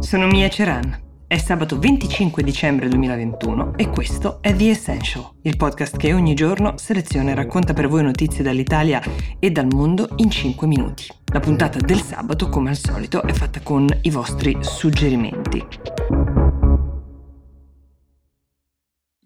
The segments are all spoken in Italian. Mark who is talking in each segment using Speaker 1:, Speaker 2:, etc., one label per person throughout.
Speaker 1: Sono Mia Ceran. È sabato 25 dicembre 2021 e questo è The Essential, il podcast che ogni giorno seleziona e racconta per voi notizie dall'Italia e dal mondo in 5 minuti. La puntata del sabato, come al solito, è fatta con i vostri suggerimenti.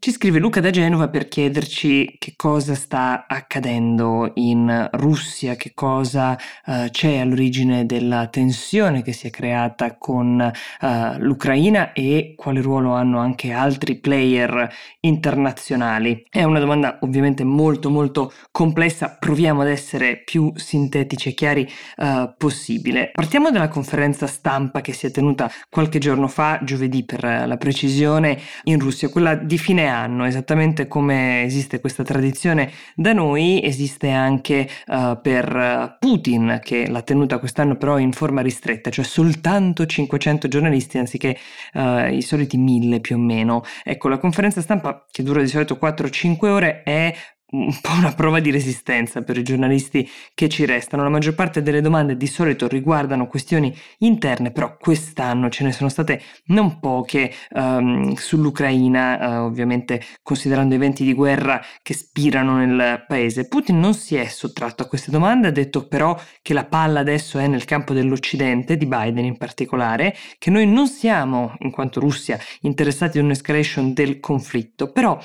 Speaker 1: Ci scrive Luca da Genova per chiederci che cosa sta accadendo in Russia, che cosa uh, c'è all'origine della tensione che si è creata con uh, l'Ucraina e quale ruolo hanno anche altri player internazionali. È una domanda ovviamente molto molto complessa, proviamo ad essere più sintetici e chiari uh, possibile. Partiamo dalla conferenza stampa che si è tenuta qualche giorno fa, giovedì per la precisione, in Russia, quella di fine anno, esattamente come esiste questa tradizione da noi, esiste anche uh, per Putin, che l'ha tenuta quest'anno però in forma ristretta, cioè soltanto 500 giornalisti anziché uh, i soliti 1000 più o meno. Ecco, la conferenza stampa, che dura di solito 4-5 ore, è un po' una prova di resistenza per i giornalisti che ci restano. La maggior parte delle domande di solito riguardano questioni interne, però quest'anno ce ne sono state non poche um, sull'Ucraina, uh, ovviamente considerando eventi di guerra che spirano nel paese. Putin non si è sottratto a queste domande, ha detto però che la palla adesso è nel campo dell'Occidente, di Biden in particolare, che noi non siamo, in quanto Russia, interessati ad un'escalation del conflitto, però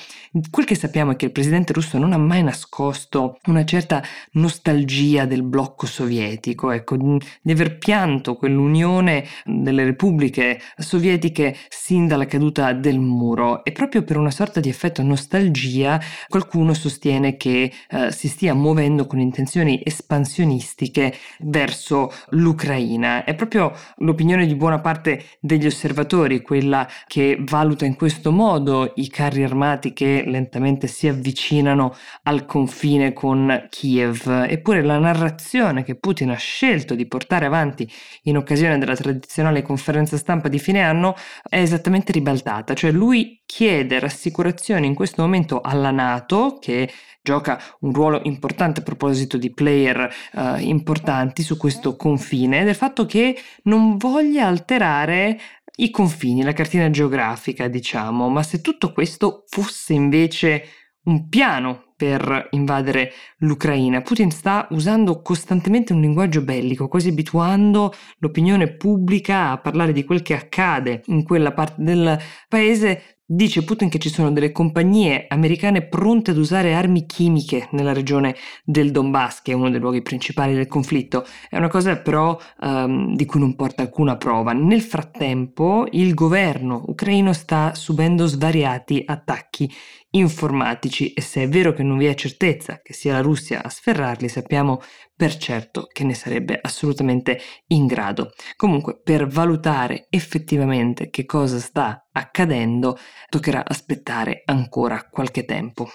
Speaker 1: quel che sappiamo è che il presidente russo non ha ha mai nascosto una certa nostalgia del blocco sovietico, ecco, di aver pianto quell'unione delle repubbliche sovietiche sin dalla caduta del muro e proprio per una sorta di effetto nostalgia qualcuno sostiene che eh, si stia muovendo con intenzioni espansionistiche verso l'Ucraina. È proprio l'opinione di buona parte degli osservatori quella che valuta in questo modo i carri armati che lentamente si avvicinano al confine con Kiev. Eppure la narrazione che Putin ha scelto di portare avanti in occasione della tradizionale conferenza stampa di fine anno è esattamente ribaltata, cioè lui chiede rassicurazioni in questo momento alla Nato che gioca un ruolo importante a proposito di player uh, importanti su questo confine del fatto che non voglia alterare i confini, la cartina geografica, diciamo, ma se tutto questo fosse invece un piano per invadere l'Ucraina. Putin sta usando costantemente un linguaggio bellico, quasi abituando l'opinione pubblica a parlare di quel che accade in quella parte del paese Dice Putin che ci sono delle compagnie americane pronte ad usare armi chimiche nella regione del Donbass, che è uno dei luoghi principali del conflitto. È una cosa però um, di cui non porta alcuna prova. Nel frattempo il governo ucraino sta subendo svariati attacchi informatici e se è vero che non vi è certezza che sia la Russia a sferrarli, sappiamo per certo che ne sarebbe assolutamente in grado. Comunque, per valutare effettivamente che cosa sta accadendo, toccherà aspettare ancora qualche tempo.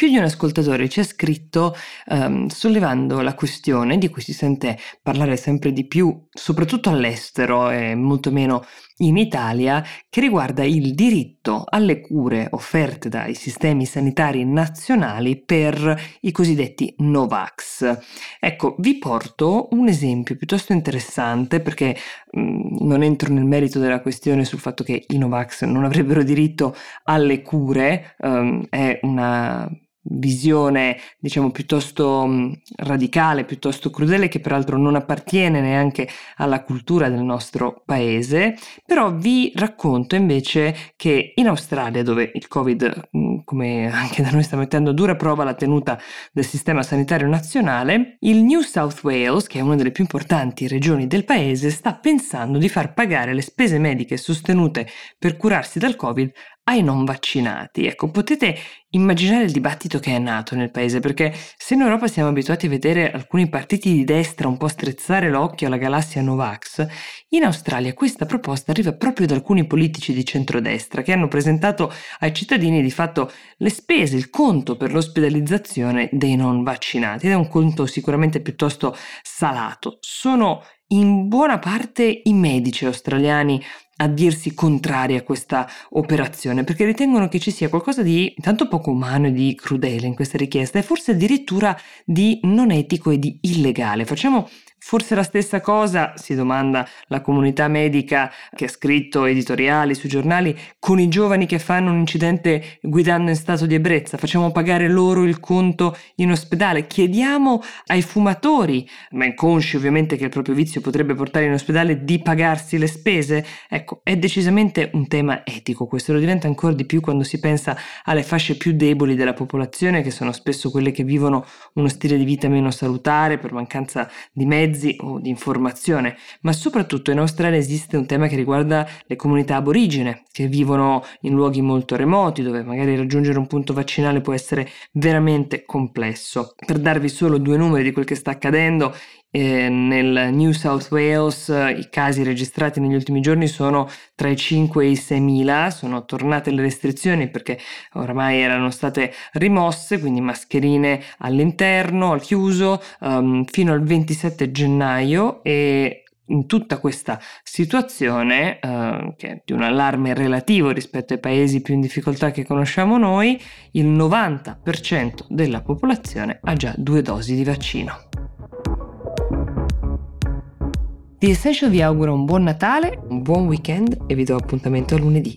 Speaker 1: Più di un ascoltatore ci ha scritto um, sollevando la questione di cui si sente parlare sempre di più, soprattutto all'estero e molto meno in Italia, che riguarda il diritto alle cure offerte dai sistemi sanitari nazionali per i cosiddetti Novax. Ecco, vi porto un esempio piuttosto interessante perché mh, mm, non entro nel merito della questione sul fatto che i Novax non avrebbero diritto alle cure, um, è una visione diciamo piuttosto radicale, piuttosto crudele che peraltro non appartiene neanche alla cultura del nostro paese, però vi racconto invece che in Australia dove il Covid come anche da noi sta mettendo a dura prova la tenuta del sistema sanitario nazionale, il New South Wales, che è una delle più importanti regioni del paese, sta pensando di far pagare le spese mediche sostenute per curarsi dal Covid ai non vaccinati. Ecco, potete immaginare il dibattito che è nato nel paese, perché se in Europa siamo abituati a vedere alcuni partiti di destra un po' strizzare l'occhio alla galassia Novax, in Australia questa proposta arriva proprio da alcuni politici di centrodestra che hanno presentato ai cittadini di fatto le spese, il conto per l'ospedalizzazione dei non vaccinati ed è un conto sicuramente piuttosto salato. Sono in buona parte i medici australiani a dirsi contrari a questa operazione perché ritengono che ci sia qualcosa di tanto poco umano e di crudele in questa richiesta e forse addirittura di non etico e di illegale. Facciamo Forse la stessa cosa, si domanda la comunità medica che ha scritto editoriali sui giornali, con i giovani che fanno un incidente guidando in stato di ebbrezza. Facciamo pagare loro il conto in ospedale. Chiediamo ai fumatori, ma inconsci ovviamente che il proprio vizio potrebbe portare in ospedale, di pagarsi le spese. Ecco, è decisamente un tema etico. Questo lo diventa ancora di più quando si pensa alle fasce più deboli della popolazione, che sono spesso quelle che vivono uno stile di vita meno salutare per mancanza di mezzi mezzi o di informazione, ma soprattutto in Australia esiste un tema che riguarda le comunità aborigene, che vivono in luoghi molto remoti, dove magari raggiungere un punto vaccinale può essere veramente complesso. Per darvi solo due numeri di quel che sta accadendo, eh, nel New South Wales eh, i casi registrati negli ultimi giorni sono tra i 5 e i 6 mila, sono tornate le restrizioni perché oramai erano state rimosse, quindi mascherine all'interno, al chiuso, um, fino al 27 gennaio e in tutta questa situazione, eh, che è di un allarme relativo rispetto ai paesi più in difficoltà che conosciamo noi, il 90% della popolazione ha già due dosi di vaccino. The Essential vi augura un buon Natale, un buon weekend e vi do appuntamento a lunedì.